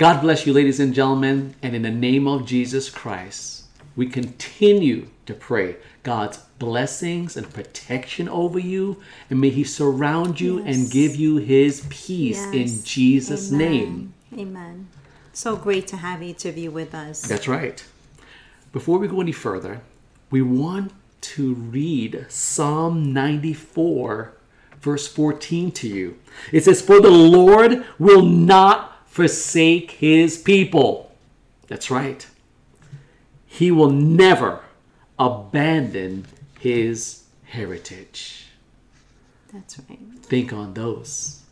God bless you, ladies and gentlemen. And in the name of Jesus Christ, we continue to pray God's blessings and protection over you. And may He surround you Yes. and give you His peace in Jesus' Amen. name. Amen. So great to have each of you with us. That's right. Before we go any further, we want to read Psalm 94, verse 14 to you. It says, For the Lord will not forsake his people. That's right. He will never abandon his heritage. That's right. Think on those.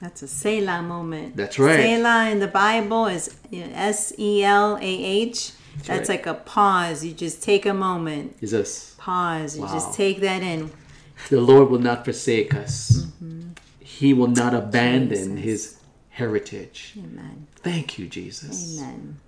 That's a Selah moment. That's right. Selah in the Bible is S E L A H. That's right. like a pause. You just take a moment. Is this Pause. You Wow. just take that in. the Lord will not forsake us. Mm-hmm. He will not abandon Jesus. his heritage. Amen. Thank you, Jesus. Amen.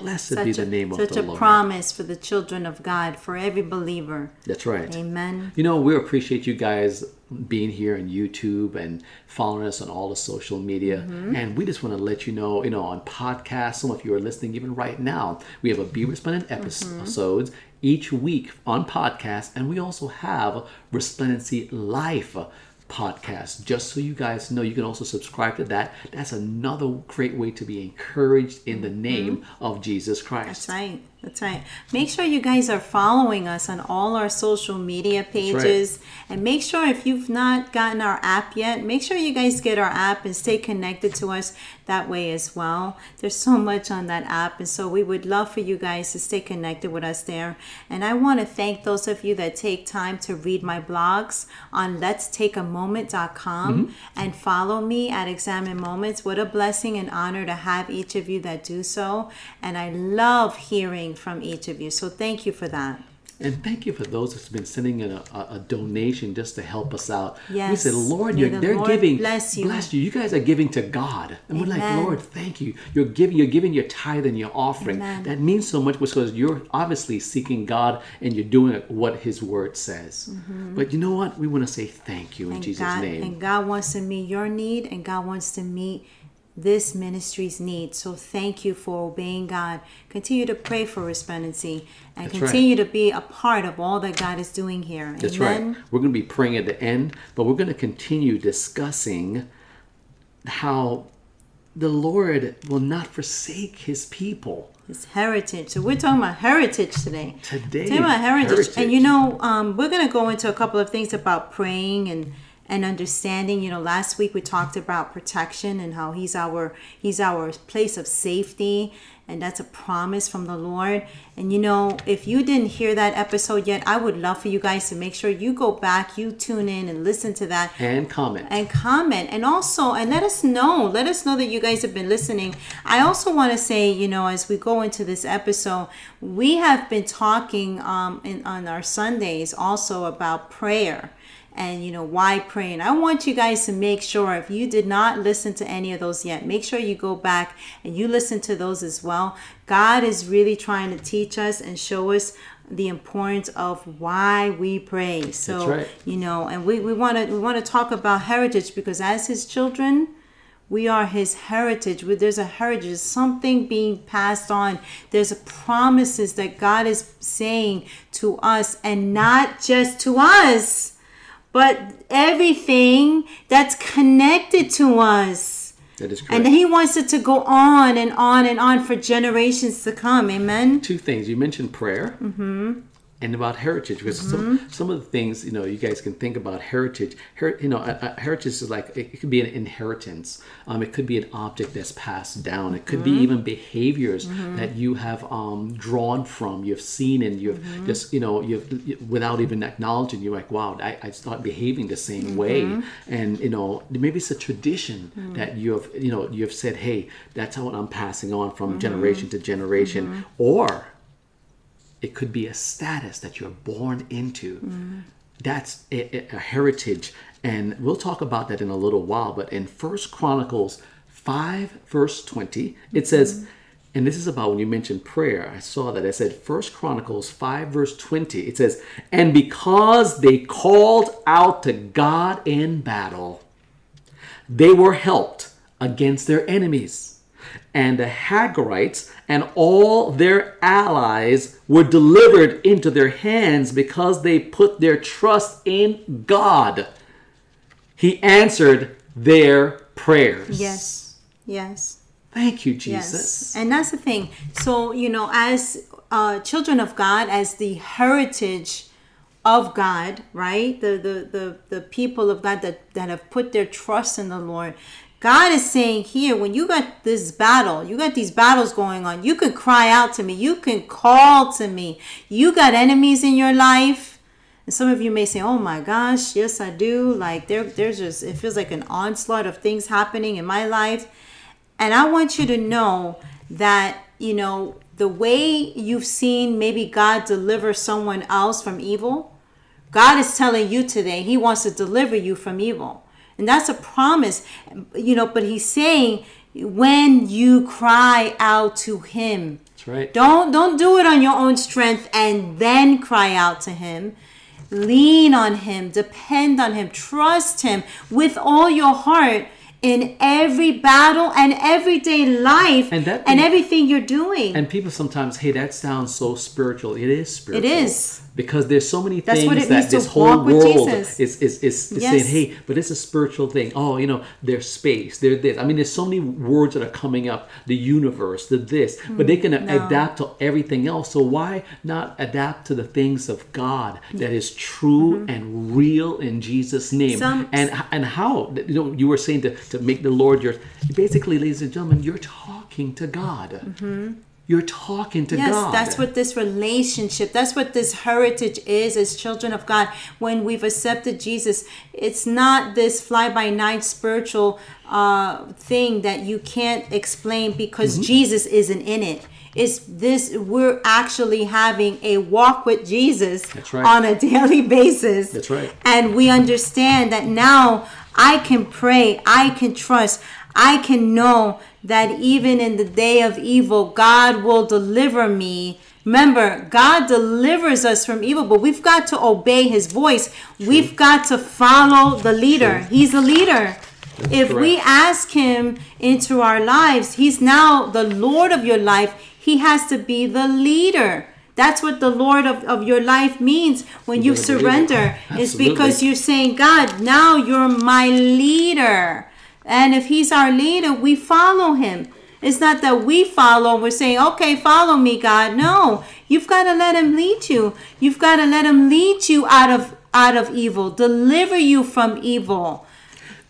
Blessed be such the a- name of God. such a promise for the children of God, for every believer. That's right. Amen. You know, we appreciate you guys being here on YouTube and following us on all the social media. Mm-hmm. And we just want to let you know, you know, on podcasts, some of you are listening even right now. We have a Be Resplendent Mm-hmm. episodes each week on podcast, and we also have Resplendency Life podcast just so you guys know you can also subscribe to that that's another great way to be encouraged in the name of jesus christ Mm-hmm. That's right. That's right. Make sure you guys are following us on all our social media pages. And make sure if you've not gotten our app yet, make sure you guys get our app and stay connected to us that way as well. There's so much on that app. And so we would love for you guys to stay connected with us there. And I want to thank those of you that take time to read my blogs on let'stakeamoment.com mm-hmm. and follow me at Examine Moments. What a blessing and honor to have each of you that do so. And I love hearing from each of you. So thank you for that. And thank you for those that's been sending in a, a, a donation just to help us out. Yes. We said, Lord, you're, the they're Lord giving. bless you." Bless you. You guys are giving to God, and we're like, Lord, thank you. You're giving. You're giving your tithe and your offering. Amen. That means so much because you're obviously seeking God and you're doing what His Word says. But you know what? We want to say thank you in Mm-hmm. Jesus' God, name. and God wants to meet your need, and God wants to meet this ministry's need. So thank you for obeying God. Continue to pray for resplendency and That's right. continue to be a part of all that God is doing here. That's Amen. right. We're going to be praying at the end, but we're going to continue discussing how the Lord will not forsake His people. It's heritage. So we're talking about heritage today. Today, Talking about heritage. heritage. And you know, um, we're going to go into a couple of things about praying and and understanding. You know, last week we talked about protection and how he's our he's our place of safety and that's a promise from the Lord. And you know, if you didn't hear that episode yet, I would love for you guys to make sure you go back, you tune in and listen to that And comment. and comment and also and let us know let us know that you guys have been listening i also want to say you know as we go into this episode we have been talking um in, on our sundays also about prayer and you know why praying i want you guys to make sure if you did not listen to any of those yet make sure you go back and you listen to those as well. God is really trying to teach us and show us the importance of why we pray. So right. you know and we want to we want to talk about heritage because as his children we are his heritage. There's a heritage. Something being passed on. There's a promises that god is saying to us and not just to us but everything that's connected to us. That is correct. and he wants it to go on and on and on for generations to come. Amen? Two things. You mentioned prayer mm-hmm. And about heritage. Because some, mm-hmm. some of the things, you know, you guys can think about heritage. Her, you know, a, a heritage is like, it, it could be an inheritance. Um, it could be an object that's passed down. It could be mm-hmm. even behaviors mm-hmm. that you have um, drawn from, you've seen and you've just, you know, you've, without even acknowledging, you're like, wow, I, I start behaving the same way. And, you know, maybe it's a tradition that you have, you know, you've said, hey, that's how I'm passing on from generation to generation. Or, it could be a status that you're born into. That's a, a heritage, and we'll talk about that in a little while. But in First Chronicles five, verse twenty, it says, and this is about when you mentioned prayer. I saw that i said First Chronicles five, verse twenty. It says, and because they called out to God in battle, they were helped against their enemies. And the Hagarites and all their allies were delivered into their hands because they put their trust in God. He answered their prayers. Yes. Yes. Thank you, Jesus. Yes. And that's the thing. So, you know, as uh, children of God, as the heritage of God, right? The, the the the people of God that, that have put their trust in the Lord. God is saying here, when you got this battle, you got these battles going on, you can cry out to me, you can call to me. You got enemies in your life. And some of you may say, "Oh my gosh, yes I do." Like there there's just it feels like an onslaught of things happening in my life. And I want you to know that, you know, the way you've seen maybe God deliver someone else from evil, God is telling you today He wants to deliver you from evil. And that's a promise, you know, but He's saying when you cry out to Him, That's right. don't don't do it on your own strength and then cry out to him. Lean on him, depend on him, trust him with all your heart in every battle and everyday life And that- and everything you're doing. And people sometimes, hey, that sounds so spiritual. It is spiritual. is. Because there's so many That's things that this whole world is, is, is, is Yes. saying, hey, but it's a spiritual thing. Oh, you know, there's space, there's this. I mean, there's so many words that are coming up the universe, the this, but they can no. adapt to everything else. So why not adapt to the things of God that is true and real in Jesus' name? Mm-hmm. Some- and and how? You know, you were saying to, to make the Lord your, basically, ladies and gentlemen, you're talking to God. You're talking to Mm-hmm. Yes, that's what this relationship, that's what this heritage is as children of God. When we've accepted Jesus, it's not this fly by night spiritual uh, thing that you can't explain because Mm-hmm. Jesus isn't in it. It's this, we're actually having a walk with Jesus right. on a daily basis. That's right. And we understand that now I can pray, I can trust, I can know that even in the day of evil, God will deliver me. Remember, God delivers us from evil, but we've got to obey his voice. We've got to follow the leader. True. He's the leader. if we ask him into our lives, he's now the Lord of your life. He has to be the leader. That's what the Lord of, of your life means when you it. surrender. It's because you're saying, God, now you're my leader. And if he's our leader, we follow him. It's not that we follow, we're saying, okay, follow me, God. No, you've got to let him lead you. You've got to let him lead you out of out of evil, deliver you from evil.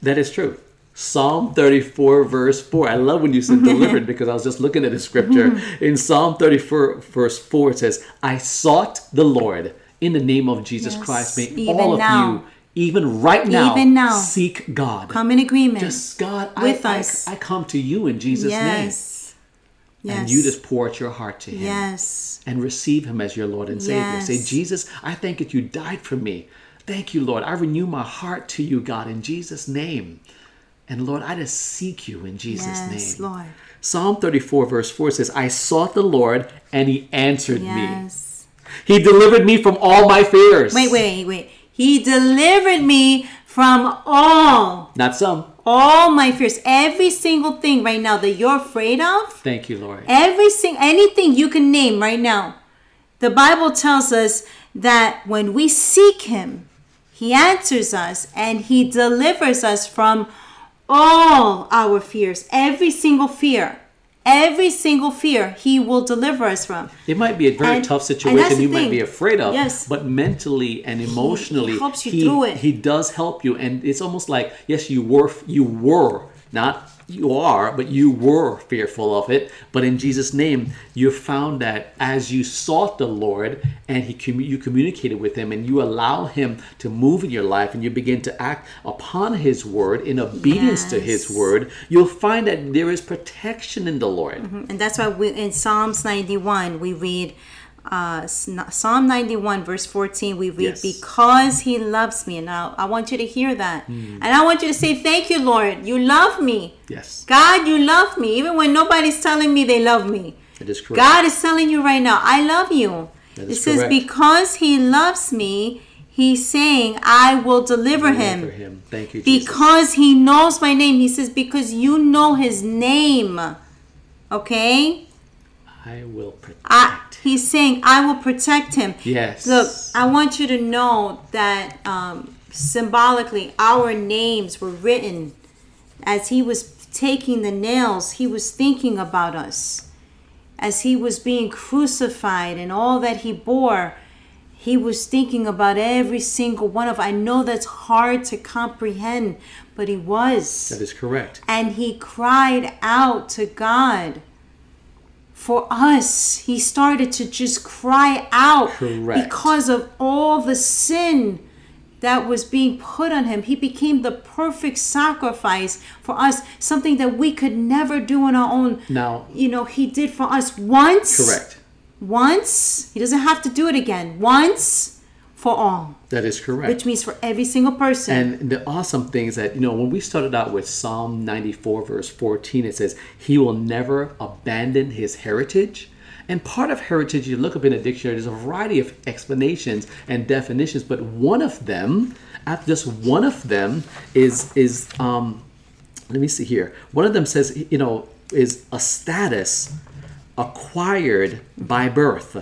That is true. Psalm 34, verse 4. I love when you said delivered because I was just looking at the scripture. Mm-hmm. In Psalm 34, verse 4, it says, I sought the Lord in the name of Jesus Yes, Christ. May all of now. you, even right now, Even now. seek God. Come in agreement. just God, with I, I- us. I, come to you in Jesus' name. yes. Yes. And you just pour out your heart to Him. Yes. and receive him as your Lord and Savior. Yes. Say, Jesus, I thank you that you died for me. Thank you, Lord. I renew my heart to you, God, in Jesus' name. And Lord, I just seek you in Jesus' Yes, name. Lord. Psalm 34, verse 4 says, I sought the Lord and he answered me. He delivered me from all my fears. Wait, wait, wait. He delivered me from all, Not some. all my fears. Every single thing right now that you're afraid of, Thank you, Lord. every sing anything you can name right now. The Bible tells us that when we seek him, he answers us and he delivers us from all our fears. Every single fear. Every single fear he will deliver us from. It might be a very And- tough situation you might be afraid of, Yes. but mentally and emotionally, helps you he, through it. he does help you, and it's almost like yes, you were you were not you are, but you were fearful of it. But in Jesus' name, you found that as you sought the Lord and he you communicated with him, and you allow him to move in your life, and you begin to act upon His word in obedience to His word, you'll find that there is protection in the Lord. Mm-hmm. And that's why we in Psalms 91 we read uh, Psalm 91 verse 14 we read Yes. because he loves me and now I want you to hear that Hmm. and I want you to say thank you Lord you love me Yes, God you love me even when nobody's telling me they love me that is correct. God is telling you right now I love you That it says correct. because he loves me he's saying I will deliver him him. Thank you, Jesus. because he knows my name he says because you know his name Okay? I will protect. I, he's saying, I will protect him. Yes. Look, I want you to know that um, symbolically, our names were written as he was taking the nails, he was thinking about us. As he was being crucified and all that he bore, he was thinking about every single one of I know that's hard to comprehend, but he was. that is correct. and he cried out to God for us. He started to just cry out Correct. because of all the sin that was being put on him. He became the perfect sacrifice for us, something that we could never do on our own. Now, You know, he did for us once. correct. Once. He doesn't have to do it again. Once for all, That is correct. which means for every single person. And the awesome thing is that, you know, when we started out with Psalm 94, verse 14, it says, He will never abandon his heritage. And part of heritage, you look up in a dictionary, there's a variety of explanations and definitions, but one of them, at just one of them, is is um, let me see here. One of them says, you know, is a status acquired by birth.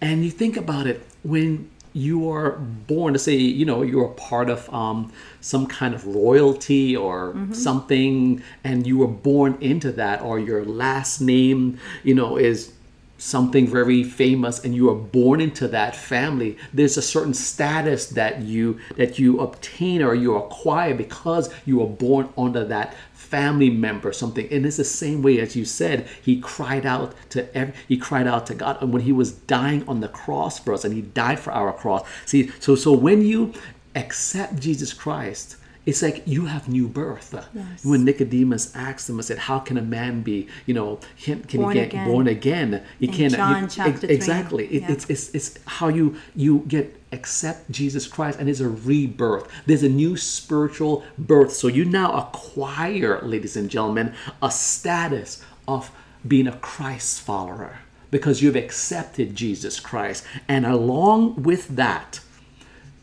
And you think about it when you are born to say, you know, you're a part of um, some kind of royalty or something, and you were born into that, or your last name, you know, is something very famous and you were born into that family there's a certain status that you that you obtain or you acquire because you were born under that family member something. And it's the same way as you said he cried out to every, he cried out to god and when he was dying on the cross for us and he died for our cross. See so so when you accept jesus christ it's like you have new birth. Yes. When Nicodemus asked him, I said, "How can a man be, you know, can, can Born he get again. born again? You can't." John you- chapter ex- exactly. It, Yeah. It's it's it's how you you get accept Jesus Christ, and it's a rebirth. There's a new spiritual birth. So you now acquire, ladies and gentlemen, a status of being a Christ follower because you've accepted Jesus Christ, and along with that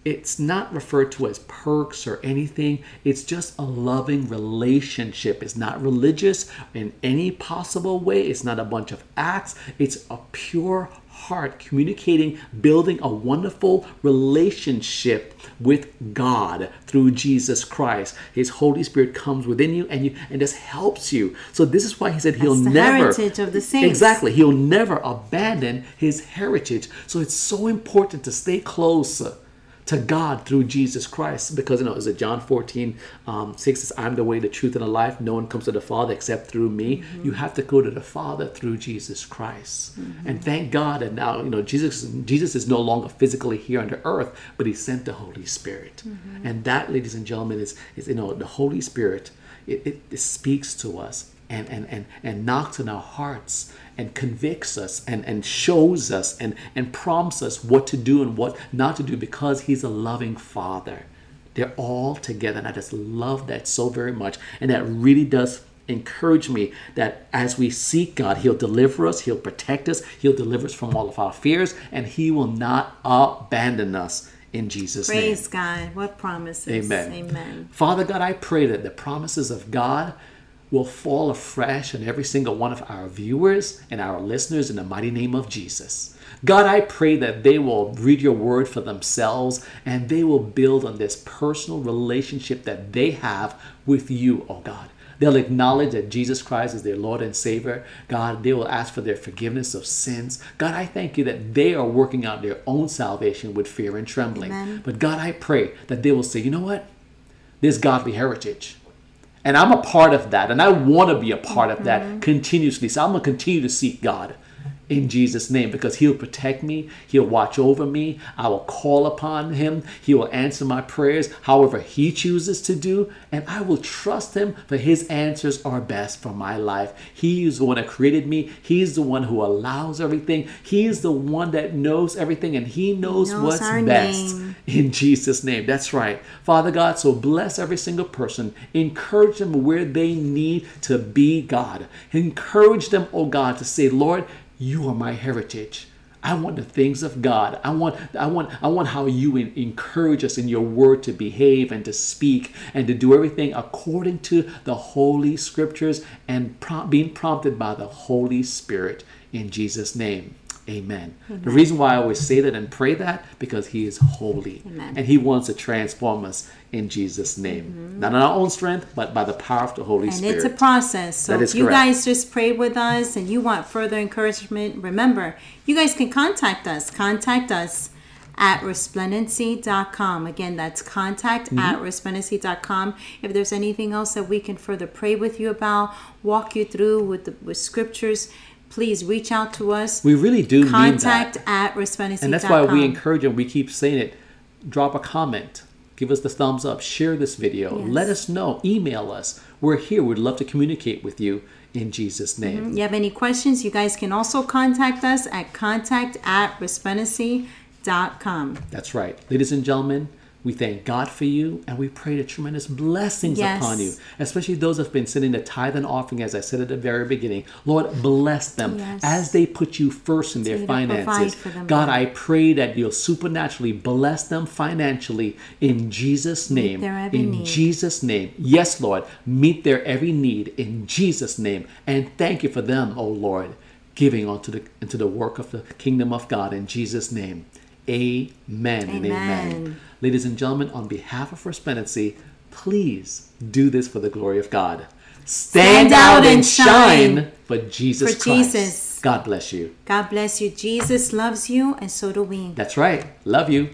it's not referred to as perks or anything. It's just a loving relationship. It's not religious in any possible way. It's not a bunch of acts. It's a pure heart communicating, building a wonderful relationship with God through Jesus Christ. His Holy Spirit comes within you and you and just helps you. So this is why he said he'll never heritage of the saints. Exactly. He'll never abandon his heritage. So it's so important to stay close to God through Jesus Christ. Because you know is it John 14 um, 6 says I'm the way the truth and the life. No one comes to the father except through me. Mm-hmm. You have to go to the father through Jesus Christ. Mm-hmm. And thank God and now you know Jesus Jesus is no longer physically here on the earth but he sent the Holy Spirit. Mm-hmm. And that ladies and gentlemen is is you know the Holy Spirit it, it, it speaks to us and, and, and, and knocks on our hearts and convicts us and, and shows us and, and prompts us what to do and what not to do because he's a loving father. They're all together. And I just love that so very much. And that really does encourage me that as we seek God, He'll deliver us, He'll protect us, He'll deliver us from all of our fears, and He will not abandon us in Jesus' name. Praise God. What promises. Amen. Amen. Father God, I pray that the promises of God will fall afresh on every single one of our viewers and our listeners in the mighty name of Jesus. God, I pray that they will read your word for themselves and they will build on this personal relationship that they have with you, oh God. They'll acknowledge that Jesus Christ is their Lord and Savior. God, they will ask for their forgiveness of sins. God, I thank you that they are working out their own salvation with fear and trembling. Amen. But God, I pray that they will say, you know what? This godly heritage. And I'm a part of that. And I want to be a part of that mm-hmm. continuously. So I'm going to continue to seek God in Jesus' name because He'll protect me. He'll watch over me. I will call upon Him. He will answer my prayers however He chooses to do. And I will trust Him for His answers are best for my life. He is the one that created me. He's the one who allows everything. He is the one that knows everything and He knows, knows what's best name. in Jesus' name. That's right. Father God, so bless every single person. Encourage them where they need to be, God. Encourage them, oh God, to say, Lord, you are my heritage. I want the things of God. I want, I want, I want how you en- encourage us in your word to behave and to speak and to do everything according to the holy scriptures and being prompted by the Holy Spirit in Jesus' name. Amen. The reason why I always say that and pray that because He is holy Amen. and He wants to transform us in Jesus' name, not in our own strength, but by the power of the Holy And Spirit. And it's a process. So That if you correct. guys just prayed with us and you want further encouragement, remember, you guys can contact us. Contact us at resplendency.com. Again, that's contact Mm-hmm. at resplendency.com. If there's anything else that we can further pray with you about, walk you through with the with scriptures, please reach out to us. we really do mean Contact that. at resplendency.com. And that's why we encourage and we keep saying it. Drop a comment. Give us the thumbs up. Share this video. Yes. Let us know. Email us. We're here. We'd love to communicate with you in Jesus' mm-hmm. name. you have any questions, you guys can also contact us at contact at resplendency.com. That's right. Ladies and gentlemen, we thank God for you and we pray the tremendous blessings Yes. upon you, especially those that have been sending the tithe and offering, as I said at the very beginning. Lord, bless them Yes. as they put you first in their finances. them, God, Lord. I pray that you'll supernaturally bless them financially in Jesus' name. their every in need. Jesus' name. Yes, Lord, meet their every need in Jesus' name. And thank you for them, oh Lord, giving onto the into the work of the kingdom of God in Jesus' name. Amen, and amen. Ladies and gentlemen, on behalf of Resplendency, please do this for the glory of God. Stand, out and shine for Jesus For Christ. Jesus. God bless you. God bless you. Jesus loves you, and so do we. That's right. Love you.